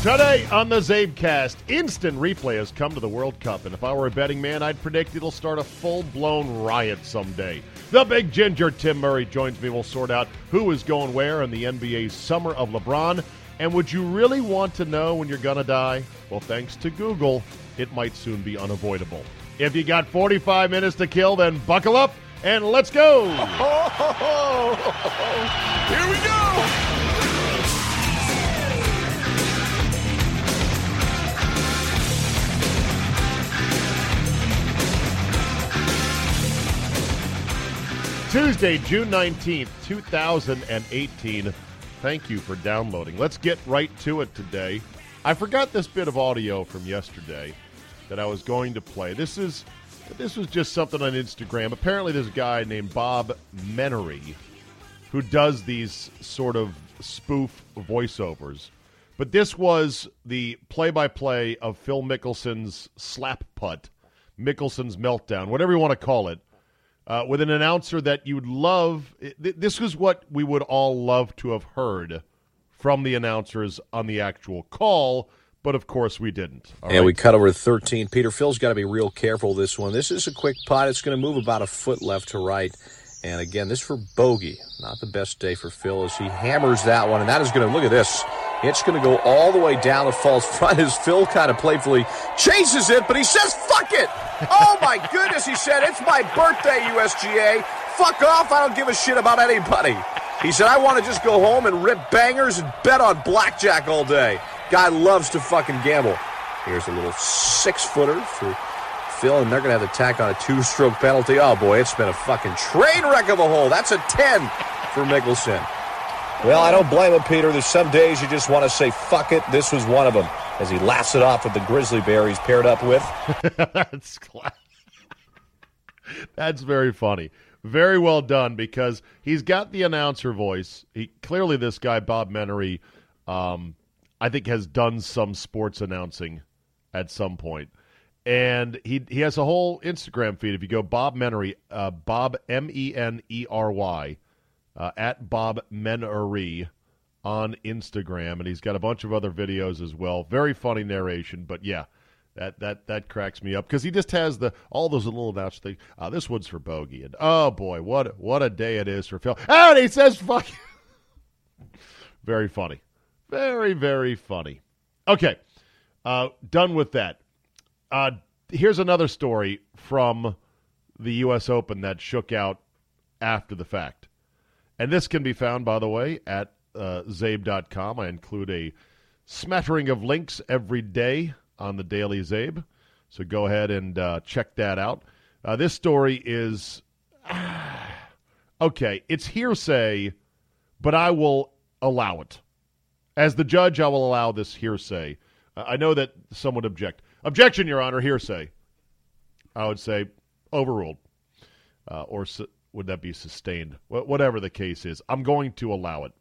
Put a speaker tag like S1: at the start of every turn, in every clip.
S1: Today on the CzabeCast, instant replay has come to the World Cup, and if I were a betting man, I'd predict it'll start a full-blown riot someday. The big ginger Tim Murray joins me. We'll sort out who is going where in the NBA's Summer of LeBron. And would you really want to know when you're gonna die? Well, thanks to Google, it might soon be unavoidable. If you got 45 minutes to kill, then buckle up and let's go.
S2: Here we go.
S1: Tuesday, June 19th, 2018. Thank you for downloading. Let's get right to it today. I forgot this bit of audio from yesterday that I was going to play. This is this was just something on Instagram. Apparently there's a guy named Bob Menery who does these sort of spoof voiceovers. But this was the play-by-play of Phil Mickelson's slap putt, Mickelson's meltdown, whatever you want to call it uh, with an announcer that you'd love. This was what we would all love to have heard from the announcers on the actual call, but of course we didn't.
S3: All and right? we cut over 13. Peter Phil's got to be real careful this one. This is a quick putt. It's going to move about a foot left to right. And again, this for bogey. Not the best day for Phil as he hammers that one. And that is going to, look at this. It's going to go all the way down the false front as Phil kind of playfully chases it, but he says, fuck it. Oh my goodness, he said, it's my birthday, USGA. Fuck off. I don't give a shit about anybody. He said, I want to just go home and rip bangers and bet on blackjack all day. Guy loves to fucking gamble. Here's a little six footer for Phil, and they're going to have to tack on a two stroke penalty. Oh boy, it's been a fucking train wreck of a hole. That's a 10 for Mickelson. Well, I don't blame him, Peter. There's some days you just want to say, fuck it. This was one of them as he laughs it off with the grizzly bear he's paired up with.
S1: That's class. That's very funny. Very well done because he's got the announcer voice. He clearly this guy Bob Menery, um, I think has done some sports announcing at some point, and he he has a whole Instagram feed. If you go Bob Menery, uh, Bob M E N E R Y, uh, at Bob Menery on Instagram, and he's got a bunch of other videos as well. Very funny narration, but yeah, that that that cracks me up because he just has the all those little announcements. Things. Uh, this one's for Bogey, and oh boy, what what a day it is for Phil. And he says, "Fuck." very funny, very very funny. Okay, uh, done with that. Uh, here's another story from the U.S. Open that shook out after the fact, and this can be found, by the way, at uh, Czabe.com. I include a smattering of links every day on the Daily Czabe. So go ahead and uh, check that out. Uh, this story is okay, it's hearsay, but I will allow it. As the judge, I will allow this hearsay. Uh, I know that some would object. Objection, Your Honor, hearsay. I would say overruled. Uh, or su- would that be sustained? Wh- whatever the case is, I'm going to allow it.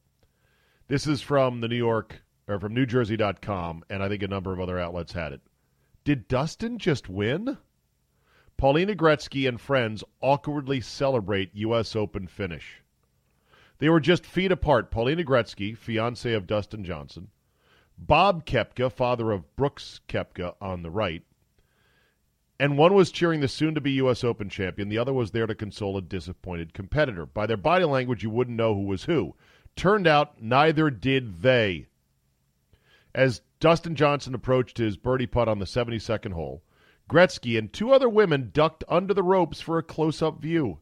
S1: This is from the New York or from NewJersey.com, and I think a number of other outlets had it. Did Dustin just win? Paulina Gretzky and friends awkwardly celebrate U.S. Open finish. They were just feet apart. Paulina Gretzky, fiance of Dustin Johnson, Bob Koepka, father of Brooks Koepka, on the right, and one was cheering the soon to be U.S. Open champion. The other was there to console a disappointed competitor. By their body language, you wouldn't know who was who. Turned out neither did they. As Dustin Johnson approached his birdie putt on the 72nd hole, Gretzky and two other women ducked under the ropes for a close up view.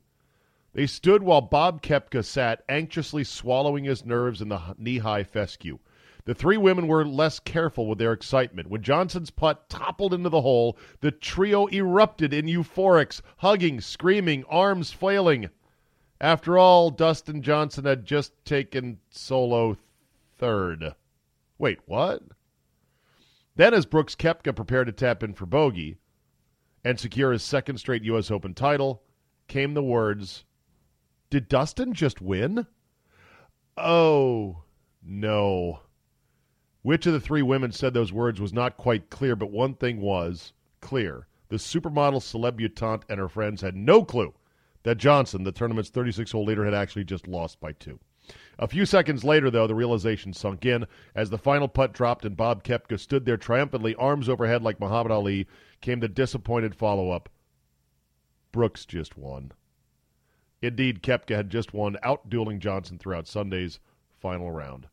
S1: They stood while Bob Koepka sat, anxiously swallowing his nerves in the knee high fescue. The three women were less careful with their excitement. When Johnson's putt toppled into the hole, the trio erupted in euphorics, hugging, screaming, arms flailing. After all, Dustin Johnson had just taken solo third. Wait, what? Then, as Brooks Koepka prepared to tap in for bogey and secure his second straight U.S. Open title, came the words, Did Dustin just win? Oh, no. Which of the three women said those words was not quite clear, but one thing was clear. The supermodel celebutante and her friends had no clue that Johnson, the tournament's 36 hole leader, had actually just lost by two. A few seconds later, though, the realization sunk in as the final putt dropped and Bob Koepka stood there triumphantly, arms overhead like Muhammad Ali, came the disappointed follow up. Brooks just won. Indeed, Koepka had just won, outdueling Johnson throughout Sunday's final round.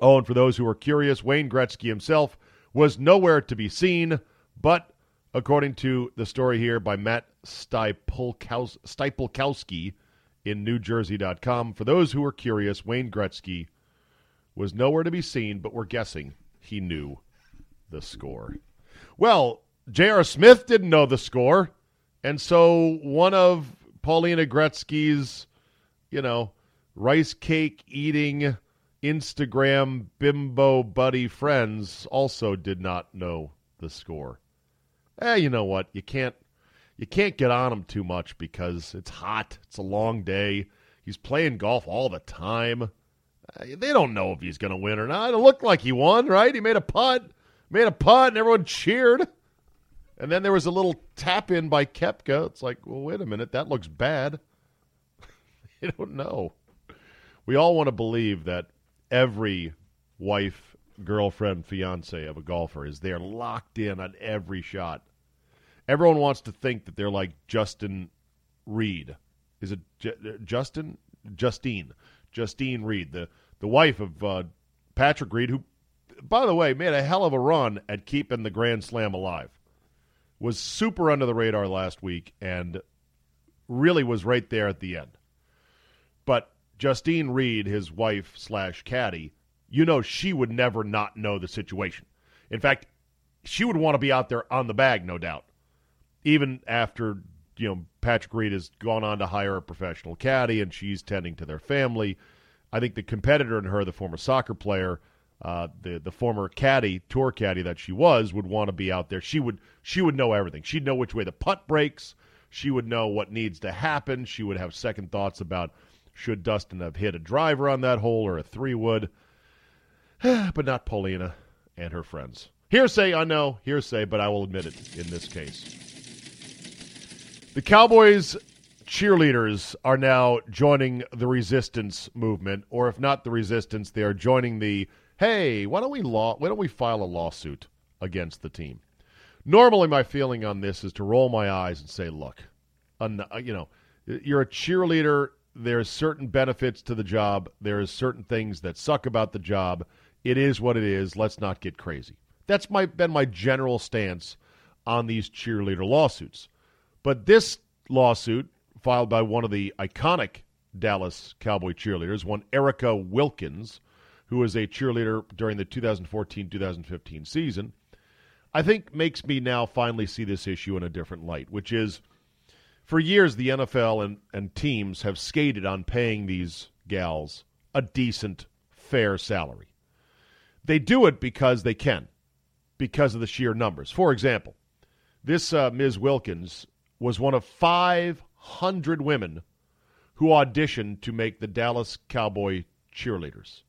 S1: Oh, and for those who are curious, Wayne Gretzky himself was nowhere to be seen, but according to the story here by Matt Stypulkowski in NewJersey.com, for those who are curious, Wayne Gretzky was nowhere to be seen, but we're guessing he knew the score. Well, J.R. Smith didn't know the score, and so one of Paulina Gretzky's, you know, rice cake eating Instagram bimbo buddy friends also did not know the score. Eh, you know what? You can't you can't get on him too much because it's hot. It's a long day. He's playing golf all the time. Eh, they don't know if he's going to win or not. It looked like he won, right? He made a putt, made a putt, and everyone cheered. And then there was a little tap in by Koepka. It's like, well, wait a minute, that looks bad. I don't know. We all want to believe that every wife, girlfriend, fiance of a golfer is there locked in on every shot. Everyone wants to think that they're like Justin Reed. Is it J- Justin? Justine. Justine Reed, the, the wife of uh, Patrick Reed, who, by the way, made a hell of a run at keeping the Grand Slam alive. Was super under the radar last week and really was right there at the end. But Justine Reed, his wife slash caddy, you know she would never not know the situation. In fact, she would want to be out there on the bag, no doubt. Even after you know Patrick Reed has gone on to hire a professional caddy and she's tending to their family. I think the competitor in her, the former soccer player, uh, the the former caddy, tour caddy that she was, would want to be out there. She would she would know everything. She'd know which way the putt breaks. She would know what needs to happen. She would have second thoughts about should Dustin have hit a driver on that hole or a three wood? but not Paulina and her friends. Hearsay, I know, hearsay, but I will admit it in this case. The Cowboys cheerleaders are now joining the resistance movement, or if not the resistance, they are joining the hey, why don't we law why don't we file a lawsuit against the team? Normally my feeling on this is to roll my eyes and say, look, uh, you know, you're a cheerleader there's certain benefits to the job. There's certain things that suck about the job. It is what it is. Let's not get crazy. That's my been my general stance on these cheerleader lawsuits. But this lawsuit filed by one of the iconic Dallas Cowboy cheerleaders, one Erica Wilkins, who was a cheerleader during the 2014-2015 season, I think makes me now finally see this issue in a different light, which is – for years, the NFL and, and teams have skated on paying these gals a decent, fair salary. They do it because they can, because of the sheer numbers. For example, this uh, Ms. Wilkins was one of 500 women who auditioned to make the Dallas Cowboy cheerleaders.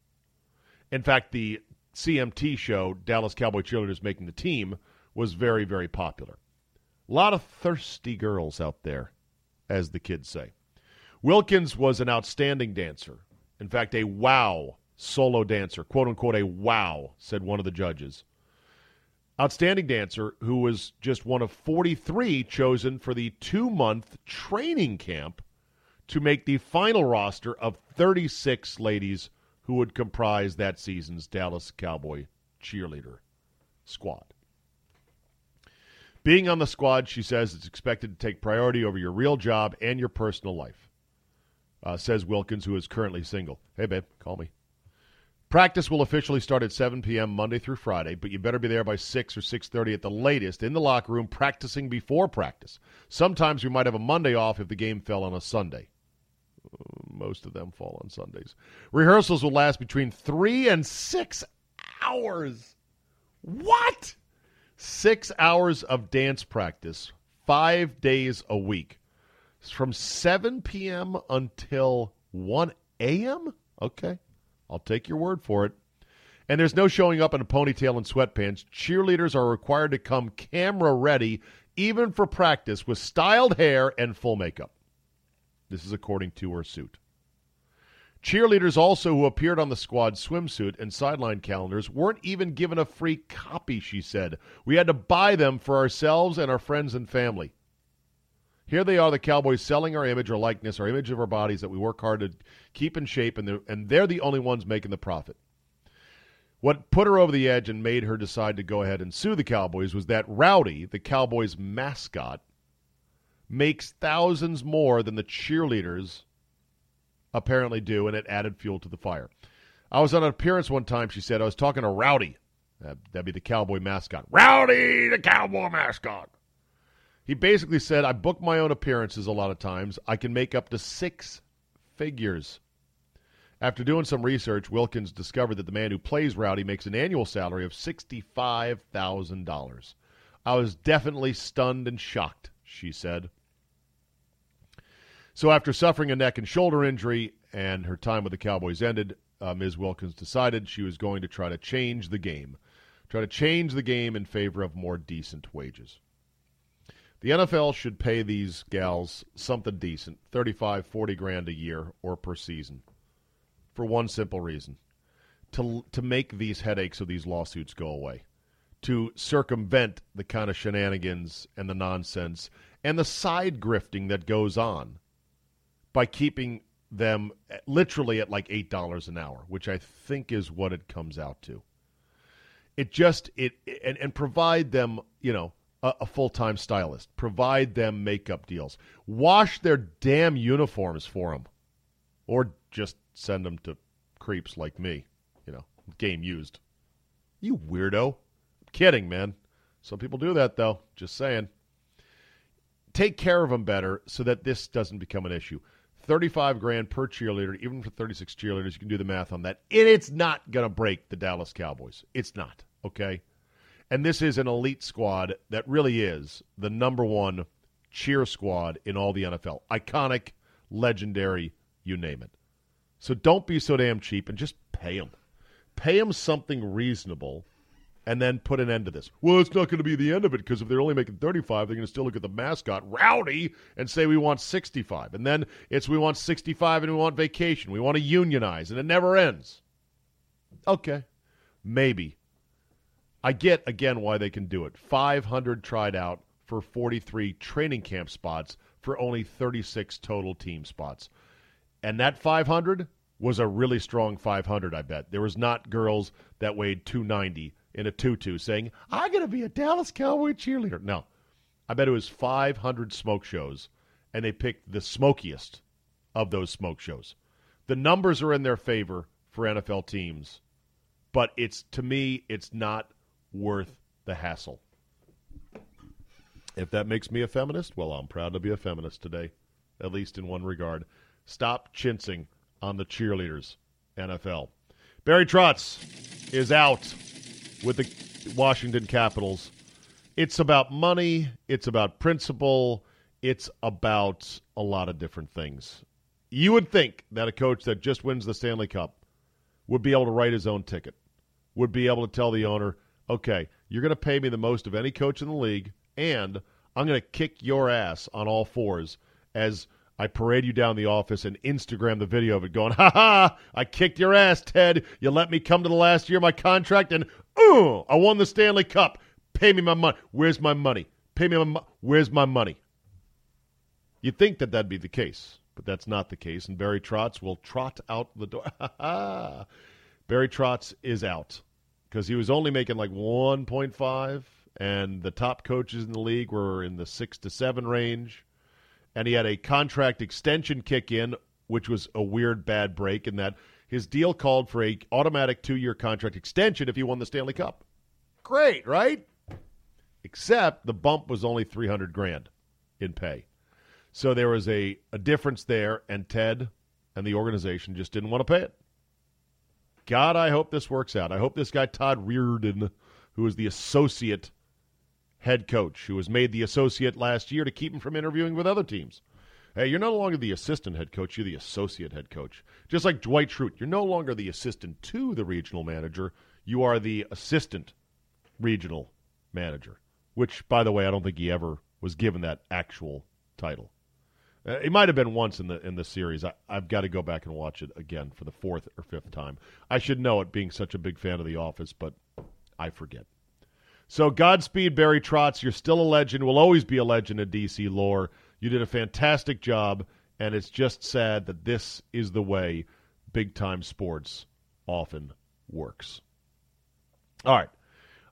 S1: In fact, the CMT show, Dallas Cowboy Cheerleaders Making the Team, was very, very popular. A lot of thirsty girls out there, as the kids say. Wilkins was an outstanding dancer. In fact, a wow solo dancer, quote unquote, a wow, said one of the judges. Outstanding dancer who was just one of 43 chosen for the two month training camp to make the final roster of 36 ladies who would comprise that season's Dallas Cowboy cheerleader squad. Being on the squad, she says, is expected to take priority over your real job and your personal life, uh, says Wilkins, who is currently single. Hey, babe, call me. Practice will officially start at 7 p.m. Monday through Friday, but you better be there by 6 or 6:30 at the latest in the locker room practicing before practice. Sometimes we might have a Monday off if the game fell on a Sunday. Most of them fall on Sundays. Rehearsals will last between 3 and 6 hours. What? 6 hours of dance practice 5 days a week. From 7 p.m. until 1 a.m.? Okay. I'll take your word for it. And there's no showing up in a ponytail and sweatpants. Cheerleaders are required to come camera ready, even for practice, with styled hair and full makeup. This is according to her suit. Cheerleaders also who appeared on the squad swimsuit and sideline calendars weren't even given a free copy, she said. We had to buy them for ourselves and our friends and family. Here they are, the Cowboys selling our image, our likeness, our image of our bodies that we work hard to keep in shape, and they're, and they're the only ones making the profit. What put her over the edge and made her decide to go ahead and sue the Cowboys was that Rowdy, the Cowboys mascot, makes thousands more than the cheerleaders apparently do, and it added fuel to the fire. I was on an appearance one time, she said. I was talking to Rowdy. Uh, that'd be the cowboy mascot. Rowdy, the cowboy mascot. He basically said, I book my own appearances a lot of times. I can make up to six figures. After doing some research, Wilkins discovered that the man who plays Rowdy makes an annual salary of $65,000. I was definitely stunned and shocked, she said. So after suffering a neck and shoulder injury and her time with the Cowboys ended, uh, Ms. Wilkins decided she was going to try to change the game, try to change the game in favor of more decent wages. The NFL should pay these gals something decent, 35, 40 grand a year or per season, for one simple reason. To, to make these headaches of these lawsuits go away, to circumvent the kind of shenanigans and the nonsense and the side grifting that goes on by keeping them literally at like eight dollars an hour, which I think is what it comes out to. It just it and, and provide them, you know, a, a full time stylist. Provide them makeup deals. Wash their damn uniforms for them, or just send them to creeps like me. You know, game used. You weirdo. I'm kidding, man. Some people do that though. Just saying. Take care of them better so that this doesn't become an issue. 35 grand per cheerleader, even for 36 cheerleaders, you can do the math on that. And it's not going to break the Dallas Cowboys. It's not, okay? And this is an elite squad that really is the number one cheer squad in all the NFL. Iconic, legendary, you name it. So don't be so damn cheap and just pay them. Pay them something reasonable and then put an end to this. Well, it's not going to be the end of it because if they're only making 35, they're going to still look at the mascot, Rowdy, and say we want 65. And then it's we want 65 and we want vacation. We want to unionize, and it never ends. Okay, maybe. I get, again, why they can do it. 500 tried out for 43 training camp spots for only 36 total team spots. And that 500 was a really strong 500, I bet. There was not girls that weighed 290 in a tutu saying, I'm going to be a Dallas Cowboy cheerleader. No. I bet it was 500 smoke shows, and they picked the smokiest of those smoke shows. The numbers are in their favor for NFL teams, but it's to me, it's not worth the hassle. If that makes me a feminist, well, I'm proud to be a feminist today, at least in one regard. Stop chincing on the cheerleaders, NFL. Barry Trotz is out with the Washington Capitals. It's about money, it's about principle, it's about a lot of different things. You would think that a coach that just wins the Stanley Cup would be able to write his own ticket, would be able to tell the owner, okay, you're going to pay me the most of any coach in the league, and I'm going to kick your ass on all fours as I parade you down the office and Instagram the video of it going, ha ha, I kicked your ass, Ted. You let me come to the last year of my contract and Oh, I won the Stanley Cup. Pay me my money. Where's my money? Pay me my money. Where's my money? You'd think that that'd be the case, but that's not the case. And Barry Trotz will trot out the door. Ha ha. Barry Trotz is out because he was only making like 1.5, and the top coaches in the league were in the six to seven range. And he had a contract extension kick in, which was a weird bad break in that his deal called for a automatic two year contract extension if he won the Stanley Cup. Great, right? Except the bump was only 300 grand in pay. So there was a, a difference there, and Ted and the organization just didn't want to pay it. God, I hope this works out. I hope this guy, Todd Reirden, who is the associate head coach, who was made the associate last year to keep him from interviewing with other teams. Hey, you're no longer the assistant head coach, you're the associate head coach. Just like Dwight Schrute, you're no longer the assistant to the regional manager, you are the assistant regional manager, which, by the way, I don't think he ever was given that actual title. Uh, it might have been once in the in the series. I, I've got to go back and watch it again for the fourth or fifth time. I should know it, being such a big fan of The Office, but I forget. So Godspeed, Barry Trotz. You're still a legend. Will always be a legend in DC lore. You did a fantastic job, and it's just sad that this is the way big time sports often works. All right.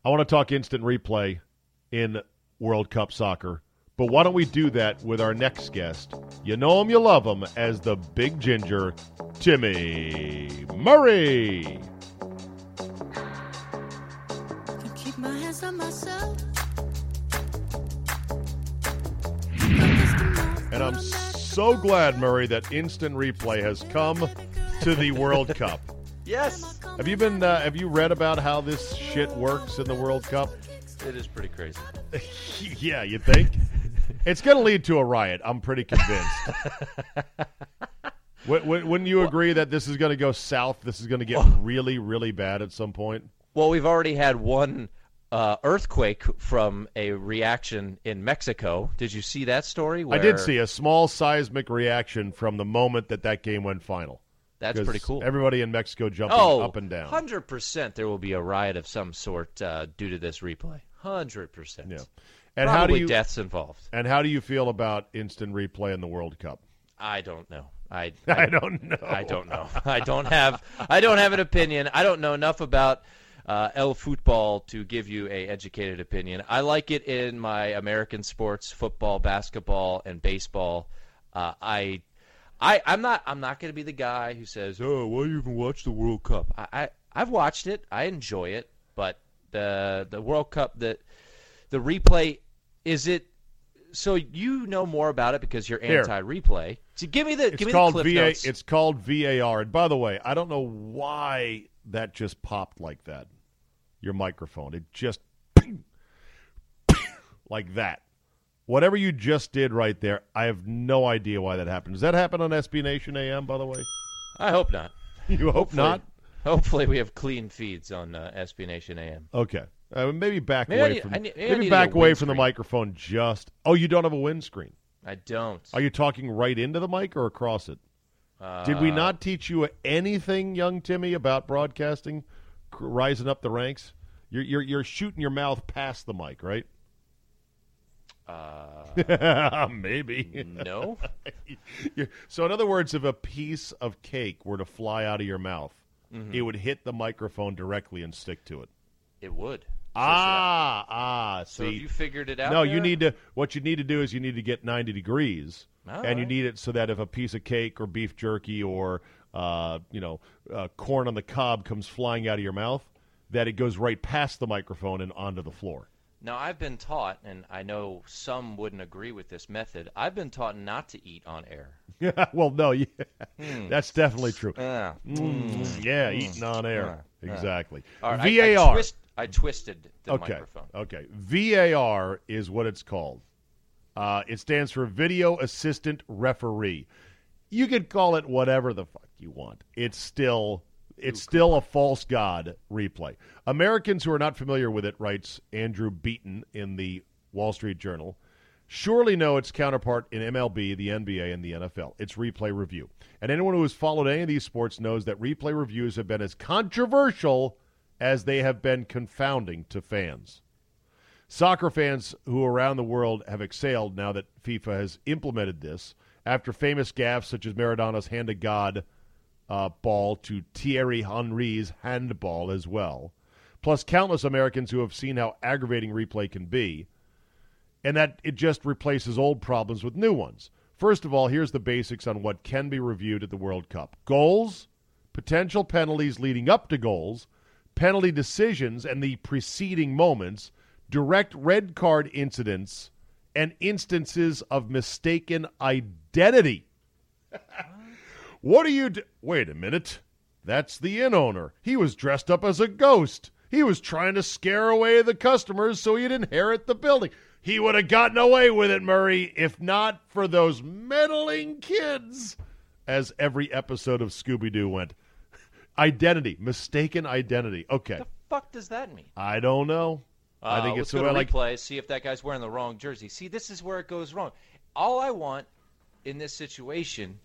S1: I want to talk instant replay in World Cup soccer. But why don't we do that with our next guest? You know him, you love him as the Big Ginger, Timmy Murray. And I'm so glad, Murray, that instant replay has come to the World Cup.
S2: Yes.
S1: Have you been? Uh, have you read about how this shit works in the World Cup?
S2: It is pretty crazy.
S1: yeah, you think? it's going to lead to a riot. I'm pretty convinced. Wouldn't you agree that this is going to go south? This is going to get really, really bad at some point.
S2: Well, we've already had one uh, earthquake from a reaction in Mexico. Did you see that story?
S1: I did see a small seismic reaction from the moment that that game went final.
S2: That's pretty cool.
S1: Everybody in Mexico jumping
S2: oh,
S1: up and down.
S2: Hundred percent, there will be a riot of some sort uh, due to this replay. Hundred percent.
S1: Yeah.
S2: And Probably how do you deaths involved?
S1: And how do you feel about instant replay in the World Cup?
S2: I don't know. I,
S1: I, I don't know.
S2: I don't know. I don't have I don't have an opinion. I don't know enough about uh, El Football to give you a educated opinion. I like it in my American sports, football, basketball, and baseball. Uh, I I, I'm not. I'm not going to be the guy who says, "Oh, why do you even watch the World Cup?" I, I, I've watched it. I enjoy it, but the the World Cup, the the replay, is it? So you know more about it because you're anti-replay. So give me the
S1: it's
S2: give me
S1: called
S2: the clip
S1: VA,
S2: notes.
S1: It's called VAR. And by the way, I don't know why that just popped like that. Your microphone, it just like that. Whatever you just did right there, I have no idea why that happened. Does that happen on SB Nation AM, by the way?
S2: I hope not.
S1: You hope
S2: hopefully,
S1: not?
S2: Hopefully, we have clean feeds on uh, SB Nation AM.
S1: Okay. Uh, maybe back
S2: maybe
S1: away
S2: need,
S1: from
S2: maybe,
S1: maybe back away from the microphone just. Oh, you don't have a windscreen.
S2: I don't.
S1: Are you talking right into the mic or across it?
S2: Uh,
S1: Did we not teach you anything, young Timmy, about broadcasting, rising up the ranks? You're you're, you're shooting your mouth past the mic, right?
S2: Uh,
S1: Maybe.
S2: No.
S1: so, in other words, if a piece of cake were to fly out of your mouth,
S2: mm-hmm.
S1: it would hit the microphone directly and stick to it.
S2: It would. So
S1: ah, ah.
S2: So you figured it out.
S1: no,
S2: there?
S1: you need to. What you need to do is you need to get ninety degrees,
S2: All
S1: and you need it so that if a piece of cake or beef jerky or uh, you know uh, corn on the cob comes flying out of your mouth, that it goes right past the microphone and onto the floor.
S2: Now, I've been taught, and I know some wouldn't agree with this method. I've been taught not to eat on air.
S1: well, no, yeah,
S2: Hmm.
S1: that's definitely true.
S2: Ah.
S1: Mm, yeah, eating on air. Exactly.
S2: Right, I- I,
S1: VAR.
S2: twist, I twisted the
S1: okay.
S2: microphone.
S1: Okay. VAR is what it's called. Uh, it stands for Video Assistant Referee. You could call it whatever the fuck you want. It's still it's still a false god replay. Americans who are not familiar with it, writes Andrew Beaton in the Wall Street Journal, surely know its counterpart in MLB, the NBA, and the NFL. It's replay review. And anyone who has followed any of these sports knows that replay reviews have been as controversial as they have been confounding to fans. Soccer fans who around the world have exhaled now that FIFA has implemented this after famous gaffes such as Maradona's hand of God uh, ball to Thierry Henry's handball as well, plus countless Americans who have seen how aggravating replay can be, and that it just replaces old problems with new ones. First of all, here's the basics on what can be reviewed at the World Cup goals, potential penalties leading up to goals, penalty decisions and the preceding moments, direct red card incidents, and instances of mistaken identity. what are you do- Wait a minute. That's the inn owner. He was dressed up as a ghost. He was trying to scare away the customers so he'd inherit the building. He would have gotten away with it, Murray, if not for those meddling kids, as every episode of Scooby Doo went. Identity, mistaken identity. Okay.
S2: The fuck does that mean?
S1: I don't know. I
S2: Uh,
S1: think
S2: let's
S1: it's
S2: go
S1: the
S2: to
S1: way like
S2: replay, see if that guy's wearing the wrong jersey. See, this is where it goes wrong. All I want in this situation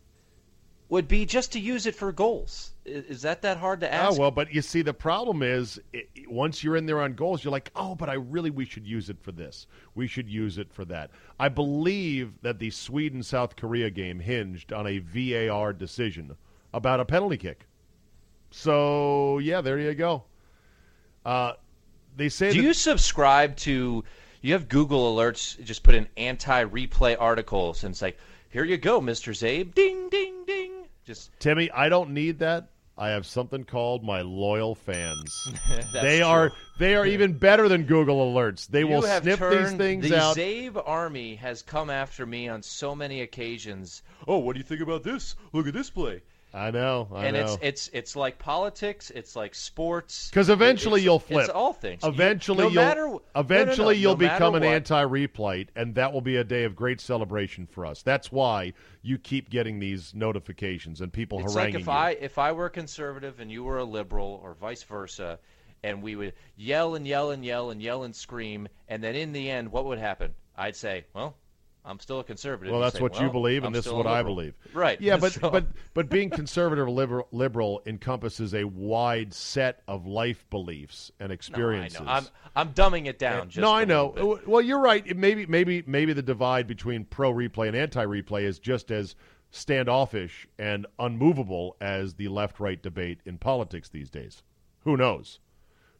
S2: would be just to use it for goals. Is that that hard to ask?
S1: Oh well, but you see, the problem is i i- once you're in there on goals, you're like, oh, but I really we should use it for this. We should use it for that. I believe that the Sweden South Korea game hinged on a VAR decision about a penalty kick. So yeah, there you go. Uh, they say
S2: Do
S1: that,
S2: you subscribe to? You have Google alerts. Just put in anti-replay articles, and it's like, here you go, Mister Czabe. Ding, ding, ding. Just
S1: Timmy. I don't need that. I have something called my loyal fans. they
S2: true.
S1: are they are even better than Google alerts. They will
S2: you have
S1: sniff these
S2: turned-
S1: things
S2: the
S1: out.
S2: Czabe army has come after me on so many occasions. Oh, what do you think about this? Look at this play.
S1: I know. I
S2: and
S1: know.
S2: it's it's it's like politics. It's like sports.
S1: Because eventually
S2: It's-
S1: you'll flip.
S2: It's all things. You-
S1: Eventually,
S2: no
S1: you'll
S2: matter, no, no, no,
S1: eventually you'll become an
S2: what,
S1: anti-replay, and that will be a day of great celebration for us. That's why you keep getting these notifications and people
S2: It's like if
S1: you.
S2: I if I were a conservative and you were a liberal, or vice versa, and we would yell and yell and yell and yell and scream, and then in the end, what would happen? I'd say, well. I'm still a conservative.
S1: well, that's
S2: say,
S1: what you believe, and
S2: I'm
S1: this is what I believe.
S2: Right.
S1: Yeah, but
S2: So-
S1: but but being conservative or liberal, liberal encompasses a wide set of life beliefs and
S2: No, I
S1: experiences.
S2: know. I'm I'm dumbing it down. Just
S1: no,
S2: I
S1: know. Well, you're right. It Maybe, maybe, maybe the divide between pro replay and anti replay is just as standoffish and unmovable as the left-right debate in politics these days. Who knows?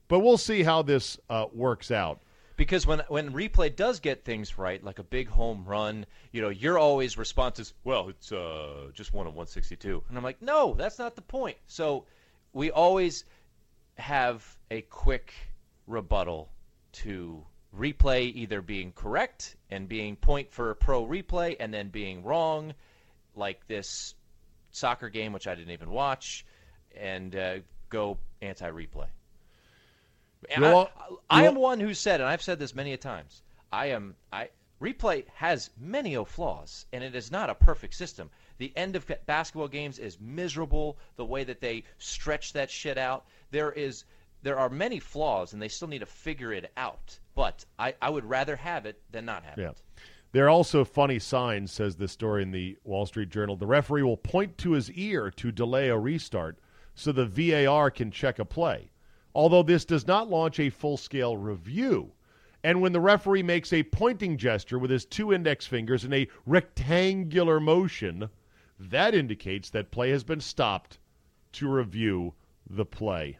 S1: But we'll see how this uh, works out.
S2: Because when when replay does get things right, like a big home run, you know, your always response is, "Well, it's uh, just one of 162," and I'm like, "No, that's not the point." So we always have a quick rebuttal to replay either being correct and being point for pro replay, and then being wrong, like this soccer game which I didn't even watch, and uh, go anti replay. And I, I am one who said, and I've said this many a times, I am I replay has many o flaws, and it is not a perfect system. The end of basketball games is miserable. The way that they stretch that shit out, there is there are many flaws, and they still need to figure it out. But I, I would rather have it than not have
S1: Yeah.
S2: it.
S1: There are also funny signs, says this story in the Wall Street Journal. The referee will point to his ear to delay a restart so the VAR can check a play. Although this does not launch a full scale review. And when the referee makes a pointing gesture with his two index fingers in a rectangular motion, that indicates that play has been stopped to review the play.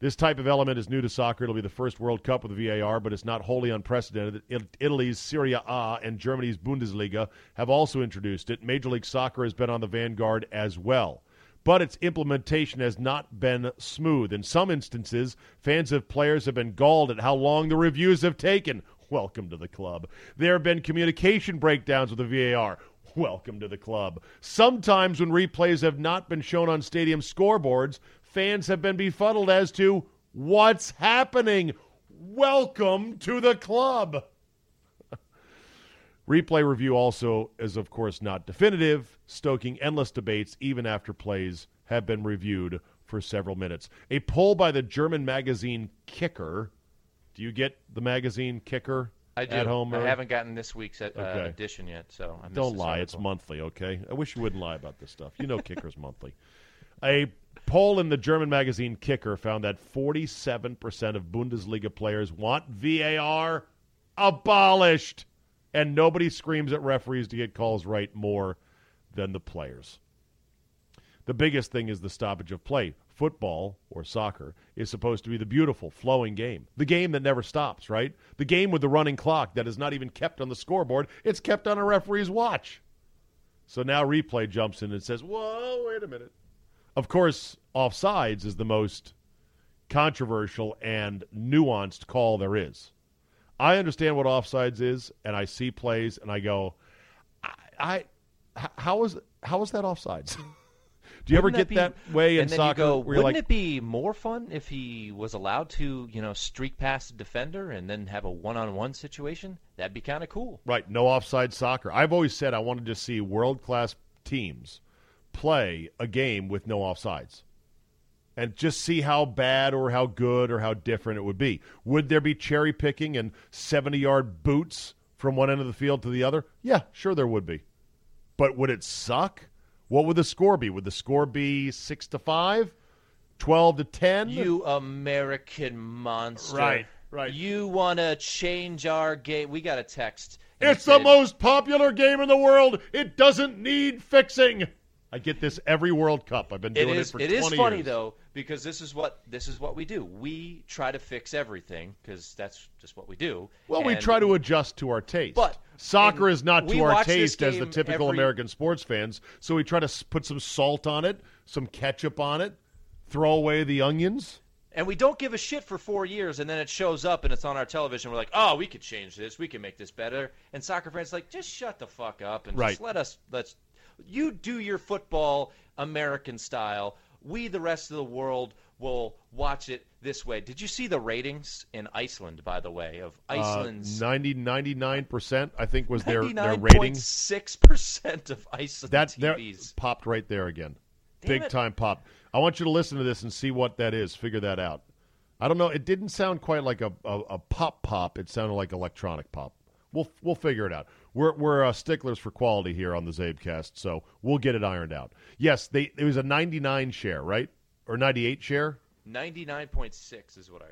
S1: This type of element is new to soccer. It'll be the first World Cup with the VAR, but it's not wholly unprecedented. Italy's Serie A and Germany's Bundesliga have also introduced it. Major League Soccer has been on the vanguard as well. But its implementation has not been smooth. In some instances, fans of players have been galled at how long the reviews have taken. Welcome to the club. There have been communication breakdowns with the VAR. Welcome to the club. Sometimes when replays have not been shown on stadium scoreboards, fans have been befuddled as to what's happening. Welcome to the club. Replay review also is, of course, not definitive, stoking endless debates even after plays have been reviewed for several minutes. A poll by the German magazine Kicker. Do you get the magazine Kicker
S2: I do.
S1: at home?
S2: I haven't gotten this week's uh,
S1: Okay.
S2: edition yet, so I
S1: Don't lie. It's monthly, okay? I wish you wouldn't lie about this stuff. You know Kicker's monthly. A poll in the German magazine Kicker found that 47% of Bundesliga players want VAR abolished. And nobody screams at referees to get calls right more than the players. The biggest thing is the stoppage of play. Football or soccer is supposed to be the beautiful, flowing game. The game that never stops, right? The game with the running clock that is not even kept on the scoreboard, it's kept on a referee's watch. So now replay jumps in and says, Whoa, wait a minute. Of course, offsides is the most controversial and nuanced call there is. I understand what offsides is, and I see plays, and I go, I, I how is how is that offsides? Do you ever get
S2: be,
S1: that way in
S2: and then
S1: soccer?
S2: You go, wouldn't
S1: like,
S2: it be more fun if he was allowed to, you know, streak past a defender and then have a one-on-one situation? That'd be kind of cool.
S1: Right, no offside soccer. I've always said I wanted to see world-class teams play a game with no offsides. And just see how bad or how good or how different it would be. Would there be cherry picking and 70 yard boots from one end of the field to the other? Yeah, sure there would be. But would it suck? What would the score be? Would the score be 6 to 5? 12 to 10?
S2: You American monster.
S1: Right, right.
S2: You want to change our game. We got a text.
S1: It's
S2: it
S1: the most popular game in the world. It doesn't need fixing. I get this every World Cup. I've been doing it,
S2: is.
S1: for
S2: It
S1: 20
S2: is funny
S1: years.
S2: though because this is what this is what we do. We try to fix everything because that's just what we do.
S1: Well, we try to adjust to our taste.
S2: But-
S1: soccer is not to our taste as the typical
S2: every-
S1: American sports fans. So we try to put some salt on it, some ketchup on it, throw away the onions.
S2: And we don't give a shit for four years, and then it shows up and it's on our television. We're like, oh, we could change this. We can make this better. And soccer fans are like, just shut the fuck up and
S1: Right.
S2: just let us let's you do your football American style. We, the rest of the world, will watch it this way. Did you see the ratings in Iceland, by the way, of
S1: Uh,
S2: Iceland's
S1: 90, 99%, I think, was their, their rating.
S2: 6% of Iceland
S1: That
S2: TVs.
S1: popped right there again.
S2: Damn
S1: Big
S2: it.
S1: time pop. I want you to listen to this and see what that is. Figure that out. I don't know. It didn't sound quite like a, a, a pop pop. It sounded like electronic pop. We'll we'll figure it out. We're we're uh, sticklers for quality here on the CzabeCast, so we'll get it ironed out. Yes, they it was a 99 share, right? Or 98 share?
S2: 99.6 is what I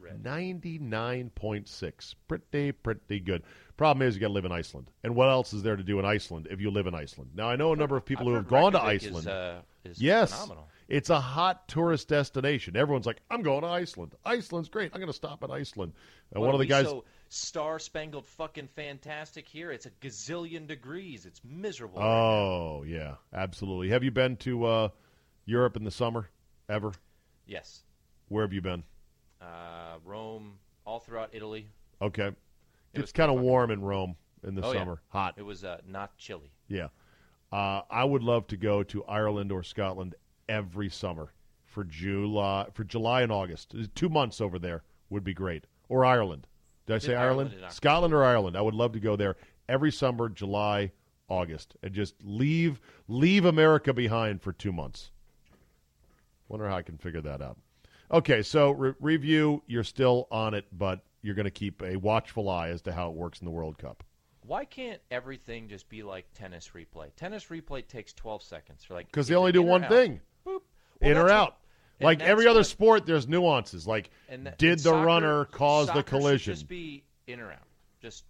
S2: read.
S1: 99.6. Pretty, pretty good. Problem is, you got to live in Iceland. And what else is there to do in Iceland if you live in Iceland? Now, I know a number of people
S2: I've
S1: who have gone to Iceland.
S2: Is, uh, is
S1: yes.
S2: phenomenal.
S1: It's a hot tourist destination. Everyone's like, I'm going to Iceland. Iceland's great. I'm going to stop in Iceland. And
S2: What
S1: one of the guys.
S2: so star spangled fucking fantastic here. It's a gazillion degrees. It's miserable.
S1: Oh, yeah, absolutely. Have you been to uh, Europe in the summer ever?
S2: yes,
S1: Where have you been?
S2: uh, Rome, all throughout Italy.
S1: Okay.
S2: It
S1: it's kind of warm in Rome in the
S2: Oh, yeah.
S1: summer. Hot.
S2: It was uh, not chilly.
S1: Yeah. Uh, I would love to go to Ireland or Scotland every summer for July for July and August. Two months over there would be great. Or Ireland. Did I say
S2: Ireland
S1: Ireland? Scotland or Ireland? I would love to go there every summer, July, August, and just leave leave America behind for two months. Wonder how I can figure that out. Okay, so re- review. You're still on it, but you're going to keep a watchful eye as to how it works in the World Cup.
S2: Why can't everything just be like tennis replay? Tennis replay takes 12 seconds. For like
S1: Because they only do one
S2: out?
S1: thing.
S2: Boop. Well,
S1: in or out.
S2: what-
S1: like every other
S2: what-
S1: sport, there's nuances. Like,
S2: that-
S1: did the
S2: soccer-
S1: runner cause the collision?
S2: Just be in or out. Just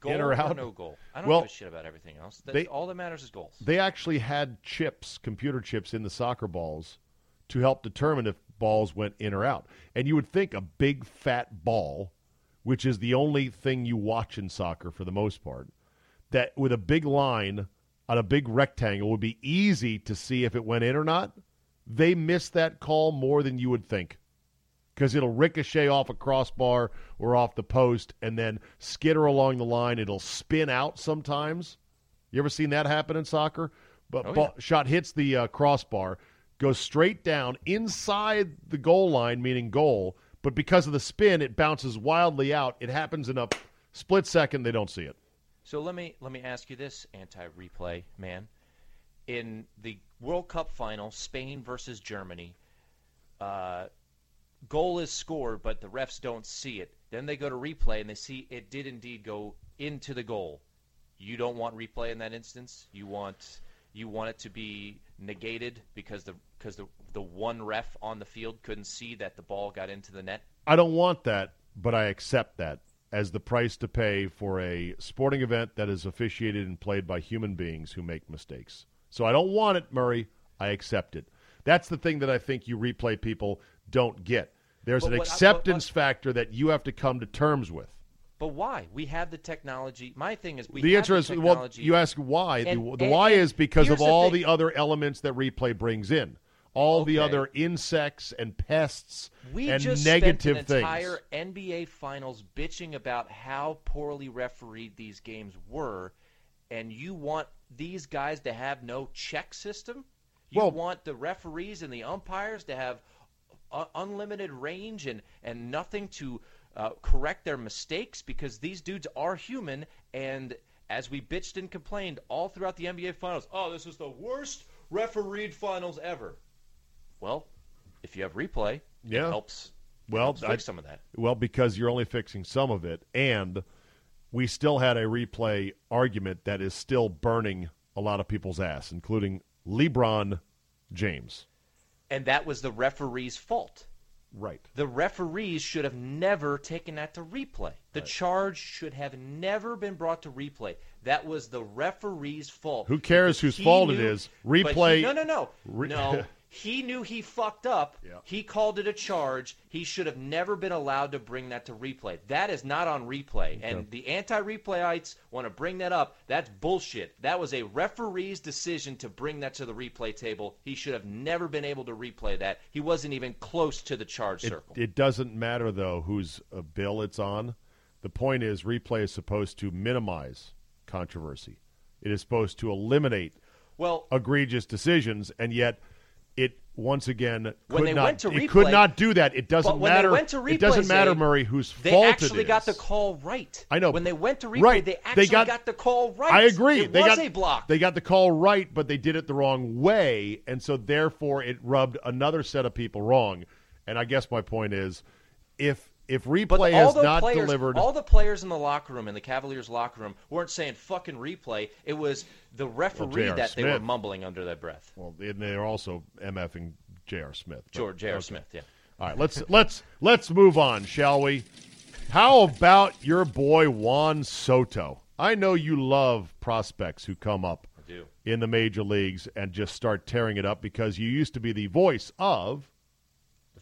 S2: goal
S1: In or out?
S2: no goal. I don't
S1: Well,
S2: give a shit about everything else. That,
S1: they-
S2: all that matters is goals.
S1: They actually had chips, computer chips, in the soccer balls to help determine if balls went in or out. And you would think a big fat ball, which is the only thing you watch in soccer for the most part, that with a big line on a big rectangle would be easy to see if it went in or not. They miss that call more than you would think. because it'll ricochet off a crossbar or off the post and then skitter along the line. It'll spin out sometimes. You ever seen that happen in soccer? But
S2: Oh,
S1: ball, shot hits the uh, crossbar, goes straight down inside the goal line, meaning goal. But because of the spin, it bounces wildly out. It happens in a split second. They don't see it.
S2: So let me let me ask you this, anti-replay man. In the World Cup final, Spain versus Germany, uh, goal is scored, but the refs don't see it. Then they go to replay and they see it did indeed go into the goal. You don't want replay in that instance. You want you want it to be negated because the because the the one ref on the field couldn't see that the ball got into the net.
S1: I don't want that, but I accept that. as the price to pay for a sporting event that is officiated and played by human beings who make mistakes. So I don't want it, Murray. I accept it. That's the thing that I think you replay people don't get. There's
S2: But
S1: an
S2: I-
S1: acceptance factor that you have to come to terms with.
S2: But why? We have the technology. My thing is, we
S1: the
S2: have
S1: answer
S2: the
S1: is well. You ask why.
S2: And-
S1: the the
S2: and-
S1: why
S2: and
S1: is because of
S2: here's the
S1: all the other elements that replay brings in, all the other insects and pests
S2: We
S1: and
S2: just
S1: negative
S2: spent an
S1: things.
S2: entire NBA Finals bitching about how poorly refereed these games were, and you want these guys to have no check system? You
S1: Well-
S2: want the referees and the umpires to have uh, unlimited range and, and nothing to uh, correct their mistakes because these dudes are human and as we bitched and complained all throughout the NBA Finals, oh, this is the worst refereed finals ever. Well, if you have replay,
S1: Yeah.
S2: it helps. it
S1: Well,
S2: helps
S1: I-
S2: fix some of that.
S1: Well, because you're only fixing some of it, and we still had a replay argument that is still burning a lot of people's ass, including LeBron James.
S2: And that was the referee's fault.
S1: Right.
S2: The referees should have never taken that to replay. The charge should have never been brought to replay. That was the referee's fault.
S1: Who cares whose fault it
S2: knew-
S1: is?
S2: but he-
S1: Replay-
S2: no, no, no,
S1: Re-
S2: no. He knew he fucked up.
S1: Yeah.
S2: He called it a charge. He should have never been allowed to bring that to replay. That is not on replay. And the anti-replayites want to bring that up. That's bullshit. That was a referee's decision to bring that to the replay table. He should have never been able to replay that. He wasn't even close to the charge
S1: It,
S2: circle.
S1: it doesn't matter though whose uh, bill it's on. The point is, replay is supposed to minimize controversy. It is supposed to eliminate
S2: well,
S1: egregious decisions, and yet once again
S2: When they
S1: not.
S2: went to
S1: it could not do that. It doesn't matter.
S2: they went to replay,
S1: it doesn't matter, Murray, whose
S2: they
S1: fault
S2: actually got the call right.
S1: I know.
S2: When they went to replay,
S1: Right.
S2: they
S1: They
S2: actually
S1: got-
S2: got, the call right.
S1: I agree.
S2: It
S1: they
S2: was
S1: got
S2: a block.
S1: They got the call right, but they did it the wrong way, and so therefore it rubbed another set of people wrong. And I guess my point is, if if replay has
S2: the
S1: not
S2: players,
S1: delivered,
S2: all the players in the locker room, in the Cavaliers locker room, weren't saying fucking replay. It was the referee
S1: J.R.
S2: that they were mumbling under their breath.
S1: well, and they're also mfing J.R. Smith. But-
S2: George J.R.
S1: okay.
S2: Smith, yeah.
S1: All right, let's let's let's move on, shall we? How about your boy Juan Soto? I know you love prospects who come up in the major leagues and just start tearing it up because you used to be the voice of.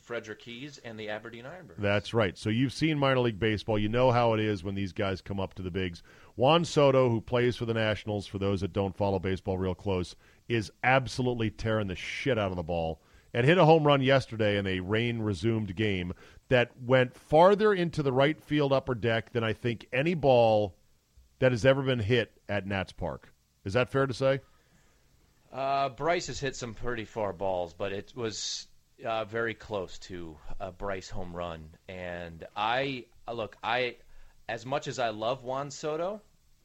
S2: Frederick Keys and the Aberdeen Ironbirds.
S1: That's right. So you've seen minor league baseball. You know how it is when these guys come up to the bigs. Juan Soto, who plays for the Nationals, for those that don't follow baseball real close, is absolutely tearing the shit out of the ball and hit a home run yesterday in a rain resumed game that went farther into the right field upper deck than I think any ball that has ever been hit at Nats Park. Is that fair to say?
S2: Uh, Bryce has hit some pretty far balls, but it was uh, very close to a Bryce home run. And I uh, look, I as much as I love Juan Soto,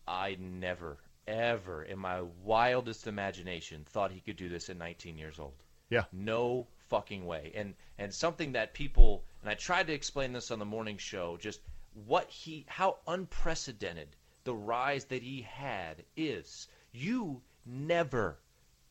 S2: I never, ever, in my wildest imagination, thought he could do this at 19 years old.
S1: Yeah.
S2: No fucking way. And and something that people and I tried to explain this on the morning show, just what he how unprecedented the rise that he had is. You never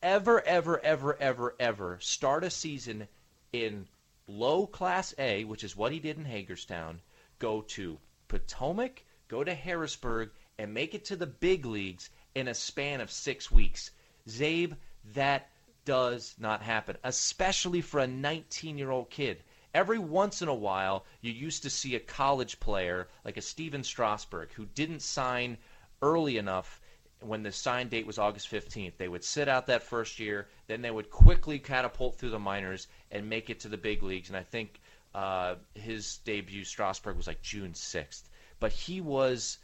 S2: ever ever ever ever ever start a season in low class A, which is what he did in Hagerstown, go to Potomac, go to Harrisburg and make it to the big leagues in a span of 6 weeks. Czabe, that does not happen, especially for a 19 year old kid. Every once in a while, you used to see a college player like a Stephen Strasburg who didn't sign early enough when the sign date was August 15th. They would sit out that first year, then they would quickly catapult through the minors and make it to the big leagues. And I think uh, his debut, Strasburg, was like June 6th. But he was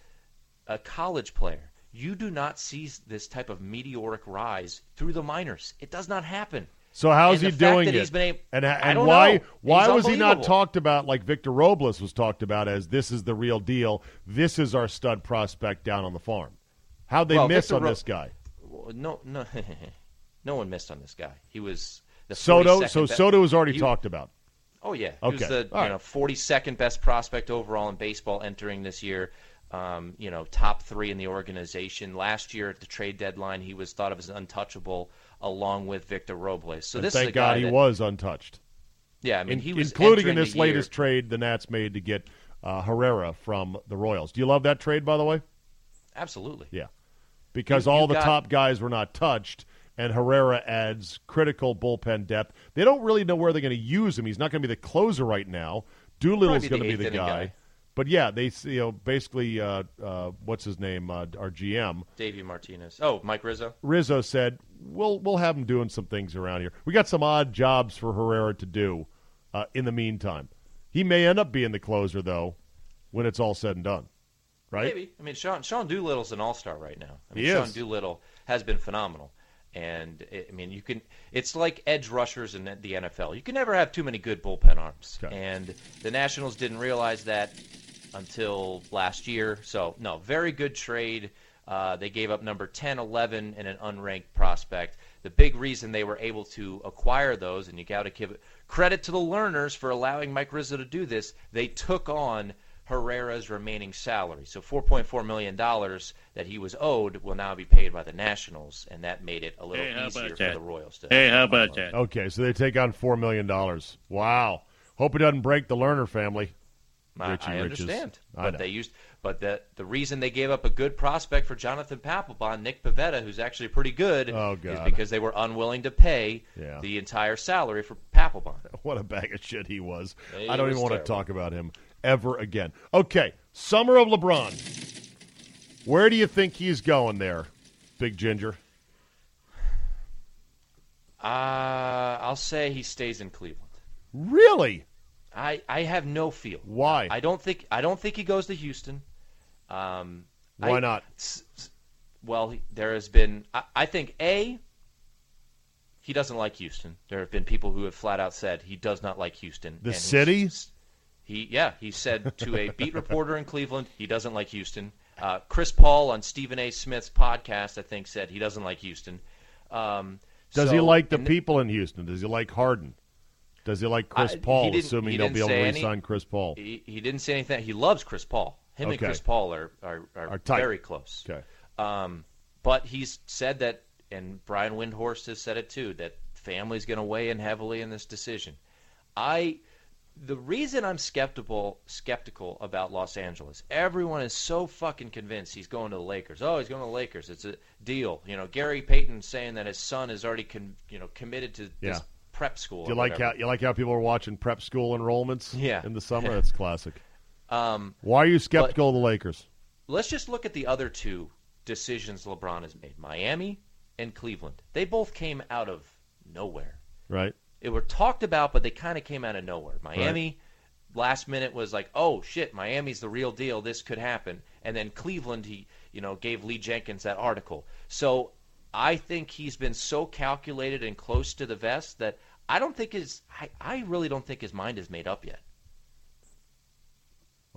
S2: a college player. You do not see this type of meteoric rise through the minors. It does not happen.
S1: So how's he doing it?
S2: he's been able-
S1: and and why
S2: know.
S1: why was he not talked about like Victor Robles was talked about as this is the real deal? This is our stud prospect down on the farm. How'd they
S2: Well,
S1: miss
S2: Victor
S1: on
S2: Ro-
S1: this guy?
S2: No, no, no one missed on this guy. He was the
S1: Soto. So
S2: be-
S1: Soto was already
S2: he-
S1: talked about.
S2: Oh yeah, he
S1: Okay.
S2: was the
S1: All right.
S2: you know 42nd best prospect overall in baseball entering this year. Um, you know, top three in the organization. Last year at the trade deadline, he was thought of as untouchable, along with Victor Robles. So
S1: And
S2: this
S1: thank
S2: is a guy
S1: God he
S2: that,
S1: was untouched.
S2: Yeah, I mean,
S1: In-
S2: he was
S1: including in this
S2: year-
S1: latest trade the Nats made to get uh, Herrera from the Royals. Do you love that trade, by the way?
S2: Absolutely.
S1: Yeah, because
S2: You-
S1: all the
S2: got-
S1: top guys were not touched, and Herrera adds critical bullpen depth. They don't really know where they're going to use him. He's not going to be the closer right now. Doolittle's going to be the guy.
S2: guy.
S1: But yeah, they you know basically uh, uh, what's his name? Uh, our GM
S2: Davey Martinez. Oh, Mike Rizzo.
S1: Rizzo said we'll we'll have him doing some things around here. We got some odd jobs for Herrera to do uh, in the meantime. He may end up being the closer though when it's all said and done. Right?
S2: Maybe. I mean, Sean Sean Doolittle's an all star right now. I mean,
S1: He
S2: Sean
S1: is.
S2: Doolittle has been phenomenal, and it, I mean, you can. It's like edge rushers in the NFL. You can never have too many good bullpen arms,
S1: Okay.
S2: and the Nationals didn't realize that until last year. So, no, very good trade. Uh, they gave up number 10, 11, and an unranked prospect. The big reason they were able to acquire those, and you got to give credit to the Lerners for allowing Mike Rizzo to do this, they took on Herrera's remaining salary. So $4.4 million that he was owed will now be paid by the Nationals, and that made it a little
S4: Hey,
S2: easier for
S4: that?
S2: the Royals. To
S4: Hey, how about that?
S1: Okay, so they take on four million dollars. Wow. Hope it doesn't break the Lerner family.
S2: I,
S1: Richie
S2: I
S1: Riches.
S2: understand,
S1: I
S2: but
S1: know.
S2: they used, but the the reason they gave up a good prospect for Jonathan Papelbon, Nick Pivetta, who's actually pretty good,
S1: Oh,
S2: is because they were unwilling to pay
S1: Yeah.
S2: the entire salary for Papelbon.
S1: What a bag of shit he was.
S2: He
S1: I don't
S2: was
S1: even want to talk about him ever again. Okay, summer of LeBron. Where do you think he's going there, Big Ginger?
S2: Uh, I'll say he stays in Cleveland.
S1: Really?
S2: I, I have no feel.
S1: Why?
S2: I don't think I don't think he goes to Houston. Um,
S1: Why
S2: I-
S1: not?
S2: s- s- Well, there has been. I, I think a. He doesn't like Houston. There have been people who have flat out said he does not like Houston.
S1: The city?
S2: He yeah. He said to a beat reporter in Cleveland he doesn't like Houston. Uh, Chris Paul on Stephen A. Smith's podcast I think said he doesn't like Houston. Um,
S1: Does he like the people in Houston? Does he like Harden? Does he like Chris
S2: I-
S1: Paul, assuming
S2: he
S1: they'll be able to re-sign Chris Paul?
S2: He, he didn't say anything. He loves Chris Paul. Him and Chris Paul are are, are,
S1: Are
S2: very close.
S1: Okay.
S2: Um, but he's said that, and Brian Windhorst has said it too, that family's going to weigh in heavily in this decision. I, the reason I'm skeptical skeptical about Los Angeles, everyone is so fucking convinced he's going to the Lakers. Oh, he's going to the Lakers. It's a deal. You know, Gary Payton saying that his son is already con, you know committed to
S1: Yeah.
S2: this prep school.
S1: Do you like
S2: whatever.
S1: how you like how people are watching prep school enrollments?
S2: Yeah.
S1: in the summer. That's classic.
S2: Um,
S1: Why are you skeptical of the Lakers?
S2: let's just look at the other two decisions LeBron has made Miami and Cleveland. They both came out of nowhere.
S1: Right?
S2: They were talked about, but they kind of came out of nowhere. Miami, last minute, was like, oh, shit, Miami's the real deal. This could happen. And then Cleveland, he, you know, gave Lee Jenkins that article. So I think he's been so calculated and close to the vest that I don't think his, I, I really don't think his mind is made up yet.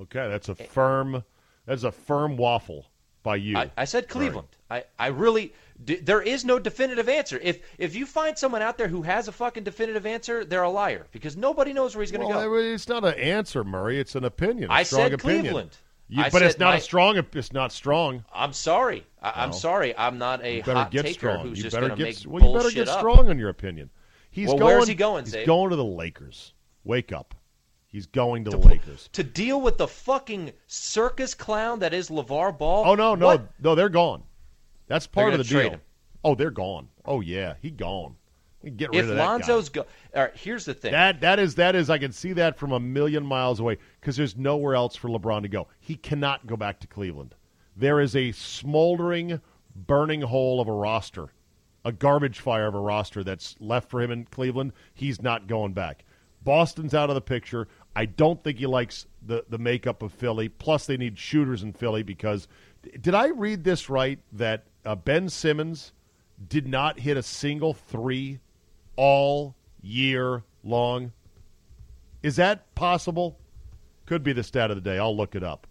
S1: Okay, that's a eh. firm. That's a firm waffle by you.
S2: I, I said Cleveland. I, I really d- there is no definitive answer. If if you find someone out there who has a fucking definitive answer, they're a liar because nobody knows where he's going to
S1: well,
S2: go.
S1: it's not an answer, Murray. It's an opinion. a
S2: I said
S1: opinion.
S2: Cleveland.
S1: You- but it's not
S2: my-
S1: a strong. It's not strong.
S2: I'm sorry. I, I'm
S1: Well,
S2: sorry. I'm not a
S1: You better
S2: hot
S1: get
S2: taker
S1: strong.
S2: who's
S1: you
S2: just
S1: better
S2: going to
S1: get.
S2: make
S1: well, you better get
S2: up.
S1: strong on your opinion. He's
S2: Well,
S1: going.
S2: where's he going,
S1: He's
S2: Czabe?
S1: going to the Lakers. Wake up. He's going to the Lakers.
S2: To deal with the fucking circus clown that is LeVar Ball.
S1: Oh no, no,
S2: What?
S1: no! They're gone. That's part of the deal.
S2: him.
S1: Oh, they're gone. Oh yeah, he gone. Get rid
S2: If
S1: of that If
S2: Lonzo's
S1: guy.
S2: go, all right. Here's the thing.
S1: That that is that is I can see that from a million miles away because there's nowhere else for LeBron to go. He cannot go back to Cleveland. There is a smoldering, burning hole of a roster, a garbage fire of a roster that's left for him in Cleveland. He's not going back. Boston's out of the picture. I don't think he likes the the makeup of Philly. Plus, they need shooters in Philly because did I read this right that uh, Ben Simmons did not hit a single three all year long. Is that possible? Could be the stat of the day. I'll look it up.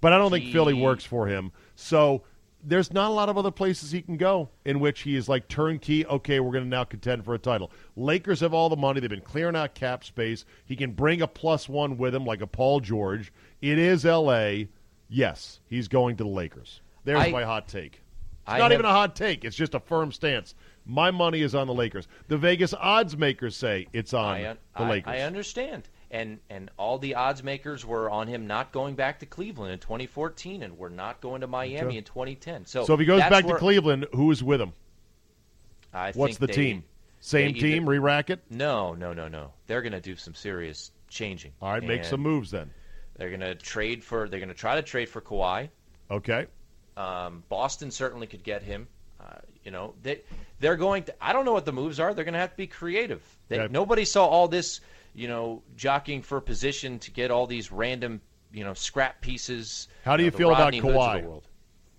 S1: But I don't think Philly works for him. So there's not a lot of other places he can go in which he is like turnkey. Okay, we're going to now contend for a title. Lakers have all the money. They've been clearing out cap space. He can bring a plus one with him like a Paul George. It is L.A. Yes, he's going to the Lakers. There's
S2: I-
S1: my hot take. It's
S2: I
S1: not
S2: have-
S1: even a hot take. It's just a firm stance. My money is on the Lakers. The Vegas odds makers say it's on
S2: I,
S1: the Lakers.
S2: I understand. and and all the odds makers were on him not going back to Cleveland in 2014, and we're not going to Miami in 2010. So,
S1: So if he goes back to
S2: where
S1: Cleveland, who is with him?
S2: I
S1: What's the
S2: they-
S1: team? Same
S2: either-
S1: team, re-rack it?
S2: No, no, no, no. They're going to do some serious changing.
S1: All right, make some moves then.
S2: They're going to trade for. They're going to try to trade for Kawhi.
S1: Okay.
S2: Um, Boston certainly could get him. Uh, you know, they they're going to. I don't know what the moves are. They're going to have to be creative. They,
S1: Okay.
S2: Nobody saw all this, you know, jockeying for position to get all these random, you know, scrap pieces.
S1: How do you
S2: the
S1: feel about
S2: Rodney
S1: Kawhi?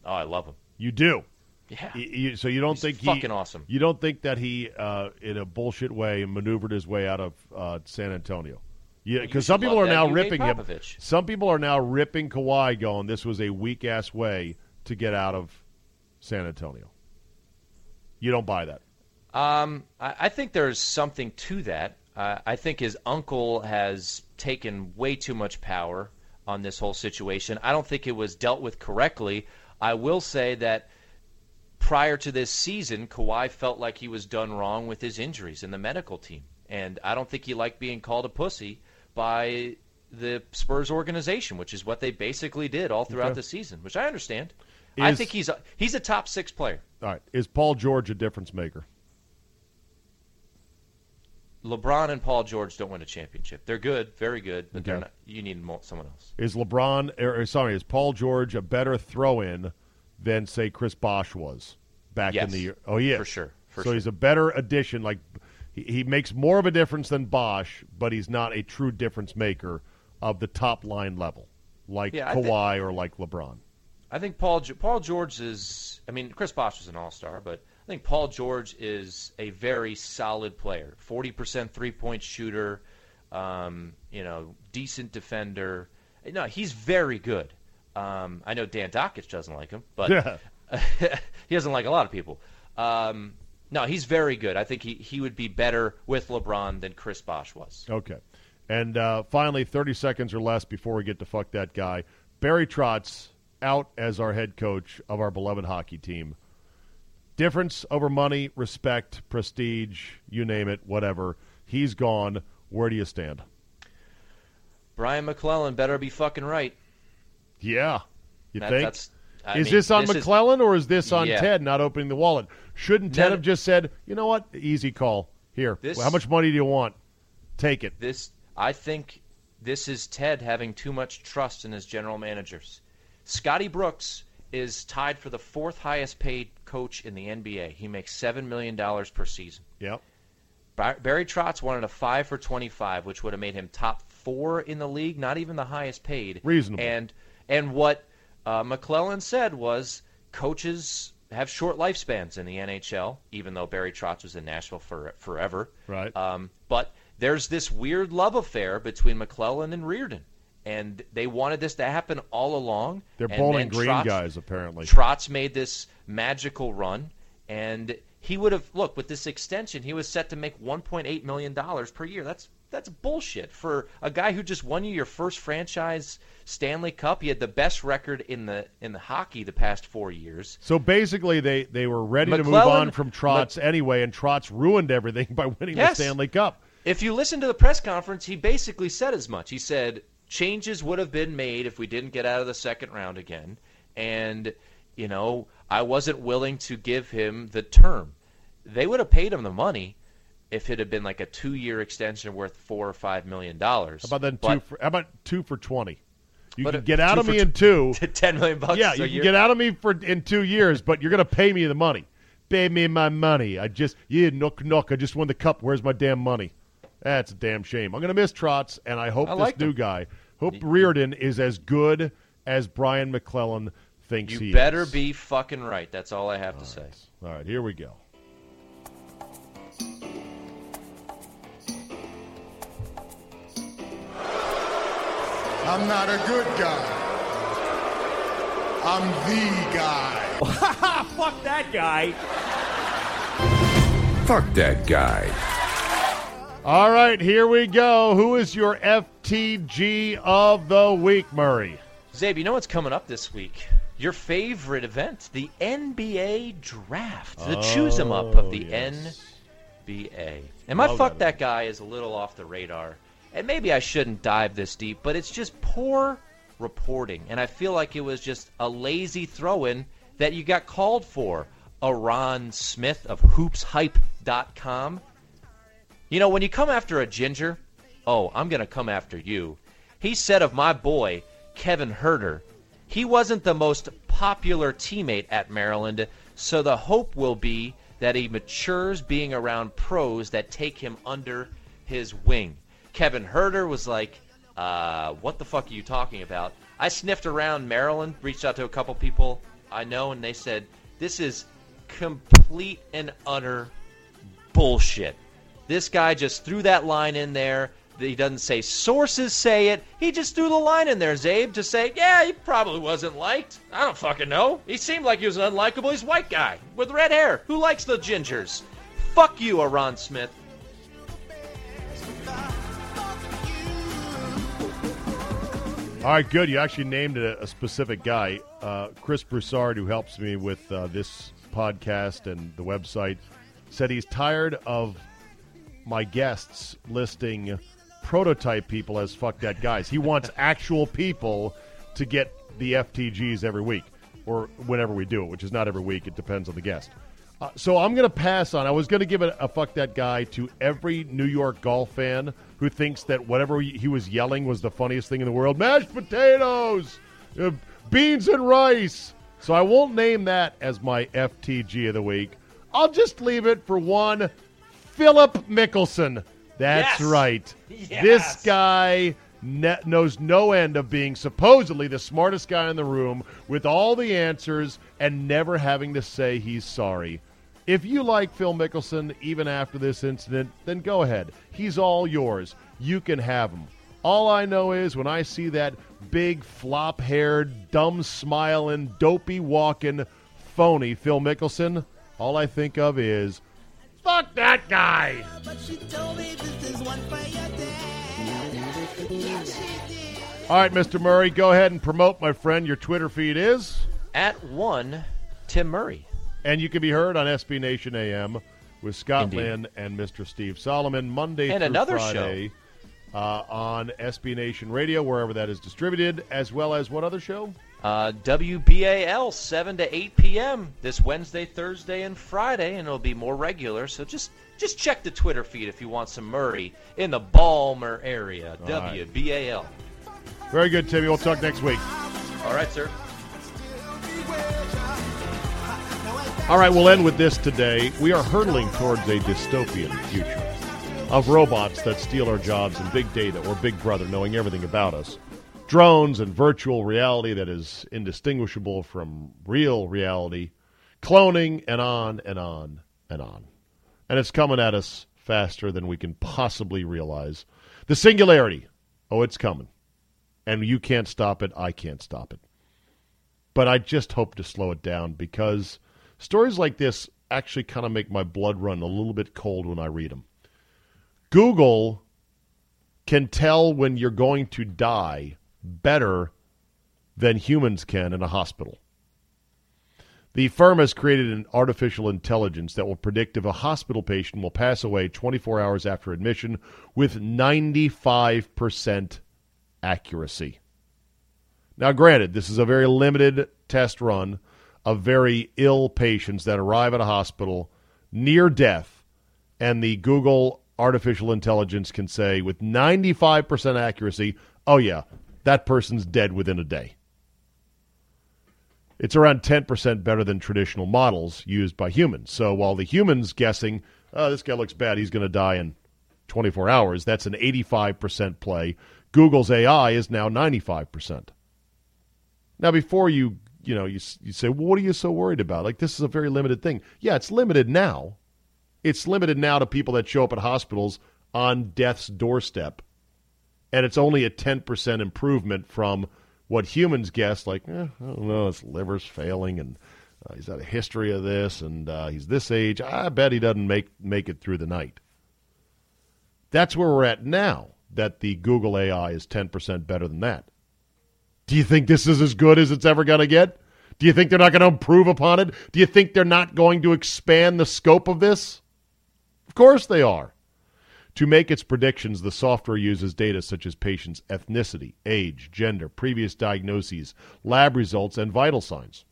S2: Oh, I love him.
S1: You do.
S2: Yeah.
S1: You- so you don't
S2: He's
S1: think he
S2: fucking awesome.
S1: You don't think that he, uh, in a bullshit way, maneuvered his way out of uh, San Antonio? Yeah, because some people are now ripping him. Some people are now ripping Kawhi, going, "This was a weak ass way to get out of San Antonio." You don't buy that.
S2: Um, I, I think there's something to that. Uh, I think his uncle has taken way too much power on this whole situation. I don't think it was dealt with correctly. I will say that prior to this season, Kawhi felt like he was done wrong with his injuries and the medical team, and I don't think he liked being called a pussy by the Spurs organization, which is what they basically did all throughout
S1: Okay.
S2: the season, which I understand. I think he's a, he's a top six player.
S1: All right, is Paul George a difference maker?
S2: LeBron and Paul George don't win a championship. They're good, very good, but they're
S1: Okay.
S2: not. You need mo- someone else.
S1: Is LeBron, or, or sorry, is Paul George a better throw-in than say Chris Bosh was back in the year? Oh, yeah.
S2: For sure, for
S1: so
S2: sure.
S1: he's a better addition. Like he, he makes more of a difference than Bosh, but he's not a true difference maker of the top line level, like
S2: Yeah,
S1: Kawhi or like LeBron.
S2: I think Paul Paul George is. I mean, Chris Bosh was an All Star, but I think Paul George is a very solid player. Forty percent three point shooter. Um, you know, decent defender. No, he's very good. Um, I know Dan Dakich doesn't like him, but
S1: Yeah.
S2: he doesn't like a lot of people. Um, no, he's very good. I think he, he would be better with LeBron than Chris Bosh was.
S1: Okay. And uh, finally, 30 seconds or less before we get to fuck that guy. Barry Trotz out as our head coach of our beloved hockey team. Difference over money, respect, prestige, you name it, whatever. He's gone. Where do you stand?
S2: Brian MacLellan better be fucking right.
S1: Yeah. You
S2: That-
S1: think?
S2: that's-
S1: is
S2: mean,
S1: this on
S2: this is-
S1: MacLellan or is this on
S2: Yeah.
S1: Ted not opening the wallet? Shouldn't Ted
S2: None-
S1: have just said, you know what? Easy call. Here.
S2: This-
S1: how much money do you want? Take it.
S2: This I think this is Ted having too much trust in his general managers. Scotty Brooks is tied for the fourth highest paid coach in the NBA. He makes seven million dollars per season.
S1: Yep.
S2: Barry Trotz wanted a five for twenty-five, which would have made him top four in the league, not even the highest paid.
S1: Reasonable.
S2: And and what uh, MacLellan said was coaches have short lifespans in the NHL, even though Barry Trotz was in Nashville for forever.
S1: Right.
S2: Um, but there's this weird love affair between MacLellan and Reirden, and they wanted this to happen all along.
S1: They're
S2: and
S1: Bowling Green
S2: Trotz-
S1: guys, apparently.
S2: Trotz made this magical run, and he would have look with this extension. He was set to make 1.8 million dollars per year. That's that's bullshit for a guy who just won you your first franchise Stanley Cup. He had the best record in the in the hockey the past four years.
S1: So basically, they, they were ready to move on from Trotz anyway, and Trotz ruined everything by winning
S2: Yes.
S1: the Stanley Cup.
S2: If you listen to the press conference, he basically said as much. He said changes would have been made if we didn't get out of the second round again, and you know I wasn't willing to give him the term. They would have paid him the money if it had been like a two-year extension worth four or five million dollars.
S1: How about then two?
S2: But
S1: For, how about two for twenty? You can get out of me in two.
S2: ten million bucks.
S1: yeah, you can get out of me for in two years, but you're going to pay me the money. Pay me my money. I just yeah, knock knock. I just won the cup. Where's my damn money? That's a damn shame. I'm going to miss Trotz, and I hope
S2: I
S1: this
S2: like
S1: new
S2: him.
S1: guy, hope Reirden, is as good as Brian MacLellan thinks he
S2: You better
S1: is.
S2: be fucking right. That's all I have to say.
S1: All right, here we go.
S4: I'm not a good guy. I'm the guy.
S5: Fuck that guy.
S6: Fuck that guy.
S1: All right, here we go. Who is your FTG of the week, Murray?
S2: Czabe, you know what's coming up this week? Your favorite event, the NBA Draft, the choose choose 'em up of oh, the
S1: Oh, yes.
S2: NBA. And my
S1: Love
S2: fuck
S1: that
S2: that guy is a little off the radar. and maybe I shouldn't dive this deep, but it's just poor reporting. And I feel like it was just a lazy throw in that you got called for. Aran Smith of hoopshype.com. You know, when you come after a ginger, oh, I'm going to come after you. He said of my boy, Kevin Huerter, he wasn't the most popular teammate at Maryland, so the hope will be that he matures being around pros that take him under his wing. Kevin Huerter was like, uh, what the fuck are you talking about? I sniffed around Maryland, reached out to a couple people I know, and they said, this is complete and utter bullshit. This guy just threw that line in there. He doesn't say sources say it. He just threw the line in there, Czabe, to say, yeah, he probably wasn't liked. I don't fucking know. He seemed like he was an unlikable. He's white guy with red hair. Who likes the gingers? Fuck you, Aran Smith.
S1: All right, good. You actually named a, a specific guy, uh, Chris Broussard, who helps me with uh, this podcast and the website, said he's tired of my guests listing prototype people as fuck that guys. He wants actual people to get the FTGs every week or whenever we do it, which is not every week. It depends on the guest. Uh, so I'm going to pass on. I was going to give a, a fuck that guy to every New York golf fan who thinks that whatever he was yelling was the funniest thing in the world. Mashed potatoes, uh, beans and rice. So I won't name that as my FTG of the week. I'll just leave it for one Philip Mickelson. That's
S2: Yes.
S1: right.
S2: Yes.
S1: This guy ne- knows no end of being supposedly the smartest guy in the room with all the answers and never having to say he's sorry. If you like Phil Mickelson even after this incident, then go ahead. He's all yours. You can have him. All I know is when I see that big, flop haired, dumb smiling, dopey walking, phony Phil Mickelson, all I think of is, fuck that guy! All right, Mr. Murray, go ahead and promote my friend. Your Twitter feed is,
S2: At one, Tim Murray.
S1: and you can be heard on SB Nation AM with Scott
S2: Indeed.
S1: Lynn and Mr. Steve Solomon Monday
S2: And
S1: through
S2: another
S1: Friday Uh, on SB Nation Radio, wherever that is distributed, as well as what other show?
S2: Uh, WBAL 7 to 8 p.m. this Wednesday, Thursday, and Friday, and it'll be more regular. So just just check the Twitter feed if you want some Murray in the Balmer area.
S1: right.
S2: WBAL.
S1: Very good, Timmy. We'll talk next week.
S2: All right, sir.
S1: All right, we'll end with this today. We are hurtling towards a dystopian future of robots that steal our jobs and big data or Big Brother knowing everything about us. Drones and virtual reality that is indistinguishable from real reality, cloning, and on and on and on. And it's coming at us faster than we can possibly realize. The singularity. Oh, it's coming. And you can't stop it. I can't stop it but I just hope to slow it down because stories like this actually kind of make my blood run a little bit cold when I read them. Google can tell when you're going to die better than humans can in a hospital. The firm has created an artificial intelligence that will predict if a hospital patient will pass away 24 hours after admission with 95% accuracy. Now, granted, this is a very limited test run of very ill patients that arrive at a hospital near death, and the Google artificial intelligence can say with 95% accuracy, oh, yeah, that person's dead within a day. It's around 10% better than traditional models used by humans. So while the humans guessing, oh, this guy looks bad, he's going to die in 24 hours, that's an 85% play. Google's AI is now 95%. Now, before you, you know, you, you say, well, what are you so worried about? Like, this is a very limited thing. Yeah, it's limited now. It's limited now to people that show up at hospitals on death's doorstep. And it's only a 10% improvement from what humans guess, like, eh, I don't know, his liver's failing and uh, he's had a history of this and uh, he's this age. I bet he doesn't make, make it through the night. That's where we're at now, that the Google AI is 10% better than that. Do you think this is as good as it's ever going to get? Do you think they're not going to improve upon it? Do you think they're not going to expand the scope of this? Of course they are. To make its predictions, the software uses data such as patients' ethnicity, age, gender, previous diagnoses, lab results, and vital signs.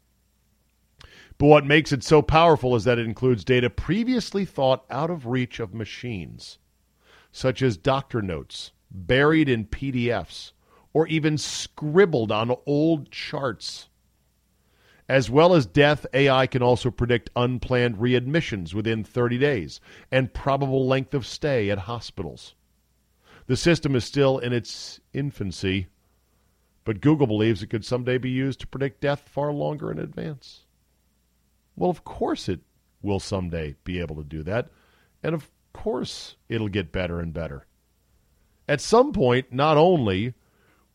S1: But what makes it so powerful is that it includes data previously thought out of reach of machines, such as doctor notes buried in PDFs or even scribbled on old charts. As well as death, AI can also predict unplanned readmissions within 30 days and probable length of stay at hospitals. The system is still in its infancy, but Google believes it could someday be used to predict death far longer in advance. Well, of course it will someday be able to do that, and of course it'll get better and better. At some point, not only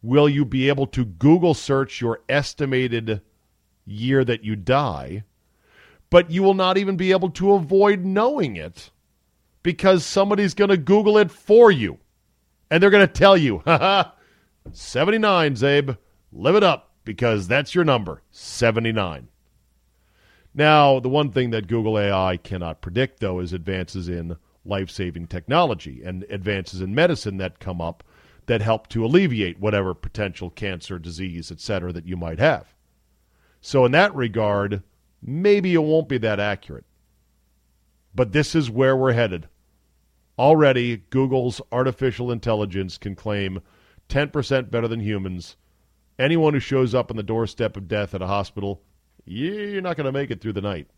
S1: will you be able to Google search your estimated year that you die, but you will not even be able to avoid knowing it because somebody's going to Google it for you. And they're going to tell you, haha, 79, Czabe, live it up because that's your number, 79. Now, the one thing that Google AI cannot predict, though, is advances in life saving technology and advances in medicine that come up that help to alleviate whatever potential cancer, disease, etc., that you might have. So, in that regard, maybe it won't be that accurate. But this is where we're headed. Already, Google's artificial intelligence can claim 10% better than humans. Anyone who shows up on the doorstep of death at a hospital, you're not going to make it through the night.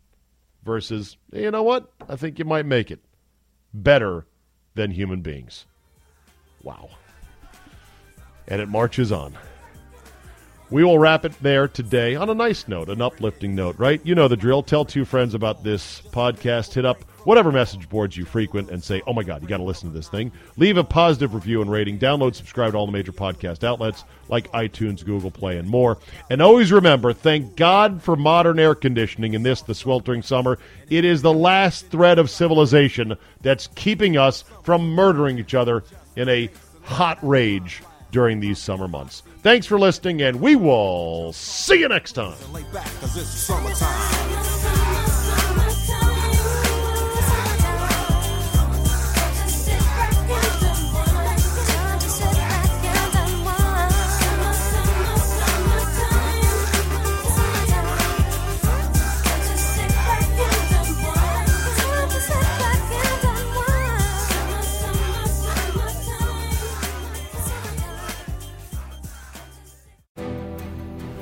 S1: Versus, you know what? I think you might make it. Better than human beings. Wow. And it marches on. We will wrap it there today on a nice note, an uplifting note, right? You know the drill. Tell two friends about this podcast. Hit up whatever message boards you frequent and say, oh my God, you got to listen to this thing. Leave a positive review and rating. Download, subscribe to all the major podcast outlets like iTunes, Google Play, and more. And always remember, thank God for modern air conditioning in this, the sweltering summer. It is the last thread of civilization that's keeping us from murdering each other in a hot rage during these summer months. Thanks for listening, and we will see you next time.